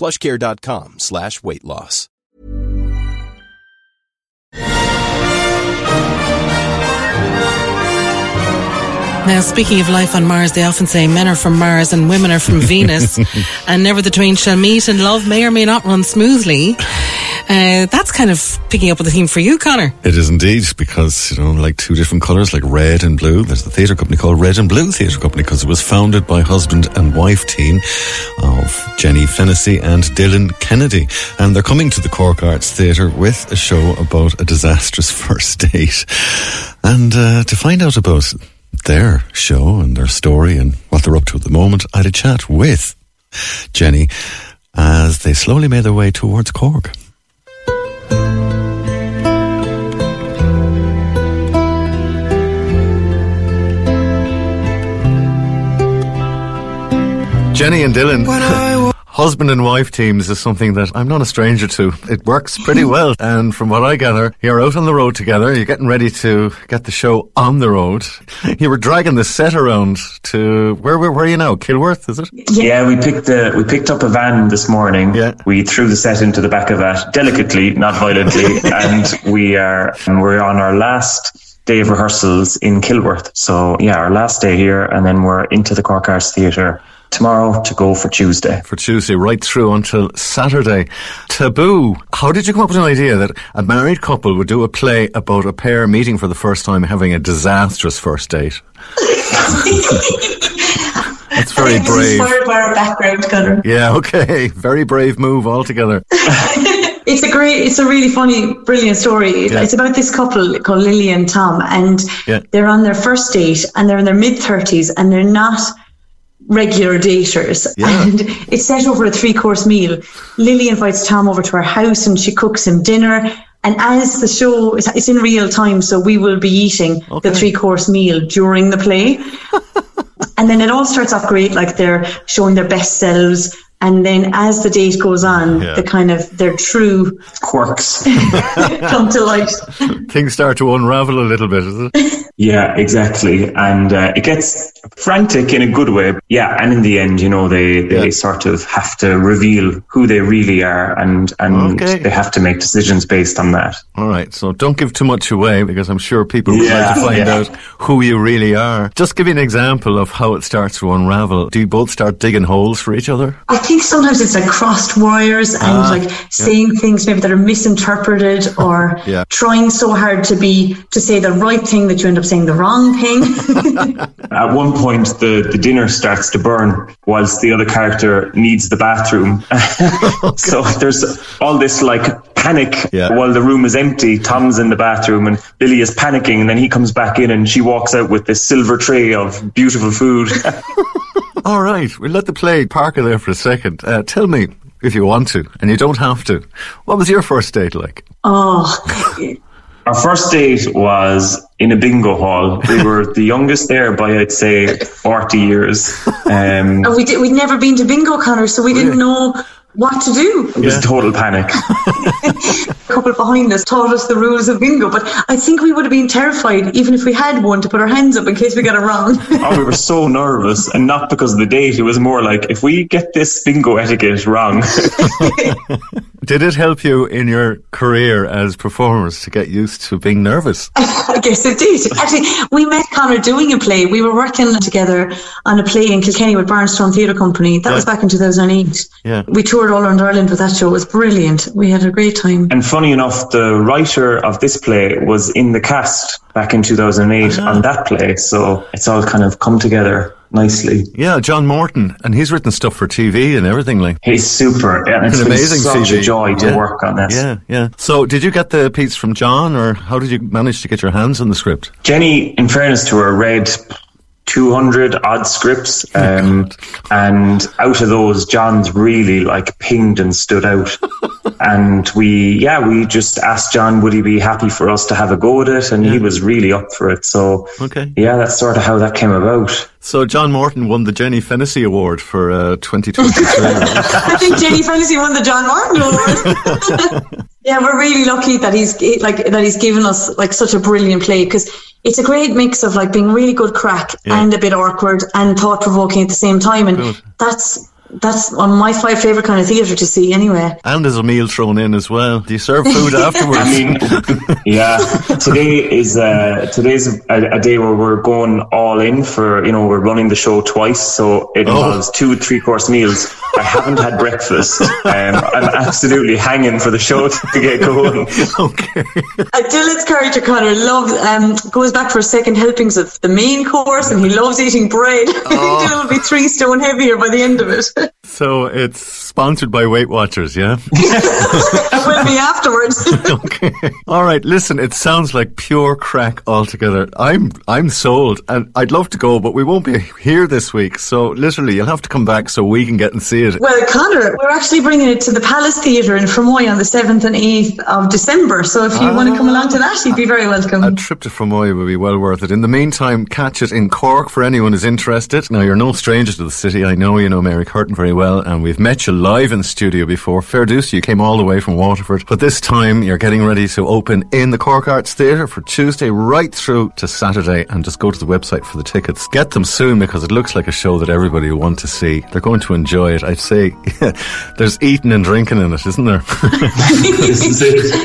plushcare.com slash weight loss. Now, speaking of life on Mars, they often say men are from Mars and women are from Venus, and never the twain shall meet, and love may or may not run smoothly. Uh, that's kind of picking up with the theme for you, Conor. It is indeed because you know, like two different colours, like red and blue. There's a theatre company called Red and Blue Theatre Company because it was founded by husband and wife team of Jenny Fennessy and Dylan Kennedy, and they're coming to the Cork Arts Theatre with a show about a disastrous first date. And uh, to find out about their show and their story and what they're up to at the moment, I had a chat with Jenny as they slowly made their way towards Cork. Jenny and Dylan. Husband and wife teams is something that I'm not a stranger to. It works pretty well. And from what I gather, you're out on the road together. You're getting ready to get the show on the road. You were dragging the set around to where, where, where are you now? Kilworth, is it? Yeah, we picked the we picked up a van this morning. Yeah. We threw the set into the back of that delicately, not violently, and we are and we're on our last day of rehearsals in Kilworth. So yeah, our last day here, and then we're into the Cork Arts Theatre tomorrow to go for Tuesday. For Tuesday, right through until Saturday. Taboo. How did you come up with an idea that a married couple would do a play about a pair meeting for the first time having a disastrous first date? That's very brave. This is inspired by our background, Conor. Yeah, okay. Very brave move altogether. It's a great, it's a really funny, brilliant story. It's, Yeah. it's about this couple called Lily and Tom, and Yeah. they're on their first date, and they're in their mid thirties, and they're not regular daters. Yeah. And it's set over a three course meal. Lily invites Tom over to her house, and she cooks him dinner. And as the show, it's, it's in real time, so we will be eating Okay. the three course meal during the play. And then it all starts off great, like they're showing their best selves. And then as the date goes on, Yeah. the kind of their true Quirks. come to light. Things start to unravel a little bit, is it? Yeah, exactly. And uh, it gets frantic in a good way. Yeah, and in the end, you know, they, they Yeah. sort of have to reveal who they really are and, and Okay. they have to make decisions based on that. All right, so don't give too much away because I'm sure people would like to find yeah. out who you really are. Just give me an example of how it starts to unravel. Do you both start digging holes for each other? I think sometimes it's like crossed wires and Ah, like saying things maybe that are misinterpreted or Yeah. trying so hard to be to say the right thing that you end up saying the wrong thing. At one point, the, the dinner starts to burn whilst the other character needs the bathroom. so there's all this like panic Yeah. while the room is empty. Tom's in the bathroom and Billy is panicking, and then he comes back in and she walks out with this silver tray of beautiful food. All right, we'll let the play parker there for a second. Uh, tell me, if you want to, and you don't have to, what was your first date like? oh, Our first date was in a bingo hall. We were the youngest there by, I'd say, 40 years. Um, and we did, we'd never been to bingo, Conor, so we didn't know what to do. it was total panic. A couple behind us taught us the rules of bingo, but I think we would have been terrified even if we had one to put our hands up in case we got it wrong. oh, we were so nervous, and not because of the date. It was more like if we get this bingo etiquette wrong. Did it help you in your career as performers to get used to being nervous? I guess it did. Actually, we met Conor doing a play. We were working together on a play in Kilkenny with Barnstorm Theatre Company. That yeah. was back in 2008. Yeah. We toured all around Ireland with that show. It was brilliant. We had a great time. And funny enough, the writer of this play was in the cast back in 2008 on ah. that play. So it's all kind of come together nicely. Yeah, John Morton, and he's written stuff for TV and everything. Like he's super. Yeah, it's an amazing such CV. a joy to yeah. work on this. Yeah, yeah. So, did you get the piece from John, or how did you manage to get your hands on the script? Jenny, in fairness to her, read 200 odd scripts. Oh, um, and out of those, John's really like pinged and stood out. and we, yeah, we just asked John, would he be happy for us to have a go at it? And yeah. he was really up for it. So, okay. yeah, that's sort of how that came about. So John Morton won the Jenny Fennessy Award for uh, 2023. I think Jenny Fennessy won the John Morton Award. yeah, we're really lucky that he's like that he's given us like such a brilliant play because it's a great mix of like being really good crack yeah. and a bit awkward and thought provoking at the same time, and good. that's that's on my five favorite kind of theatre to see anyway. And there's a meal thrown in as well. Do you serve food afterwards? I mean, yeah. Today is uh, today's a, a, day where we're going all in for you know we're running the show twice, so it oh. involves oh. two three course meals. I haven't had breakfast. Um, I'm absolutely hanging for the show to get going. okay. Uh, Dylan's character Conor loves um, goes back for a second helpings of the main course, and he loves eating bread. Oh. I think Dylan will be three stone heavier by the end of it. So it's sponsored by Weight Watchers, yeah? it will be afterwards. okay. All right. Listen, it sounds like pure crack altogether. I'm I'm sold, and I'd love to go, but we won't be here this week. So literally, you'll have to come back so we can get and see it. Well, Conor, we're actually bringing it to the Palace Theatre in Fermoy on the seventh and eighth of December. So if you ah, want to come along to that, you'd be very welcome. A trip to Fermoy would be well worth it. In the meantime, catch it in Cork for anyone who's interested. Now, you're no stranger to the city. I know you know Mary Curtin very well, and we've met you live in the studio before. Fair dues, you came all the way from Waterford, but this time you're getting ready to open in the Cork Arts Theatre for Tuesday right through to Saturday, and just go to the website for the tickets. Get them soon because it looks like a show that everybody will want to see. They're going to enjoy it. I'd say there's eating and drinking in it, isn't there?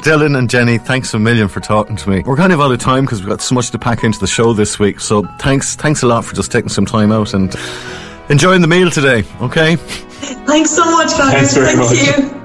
Dylan and Jenny, thanks a million for talking to me. We're kind of out of time because we've got so much to pack into the show this week. So thanks, thanks a lot for just taking some time out and enjoying the meal today, okay? Thanks so much, guys. Thanks very Thank much. you.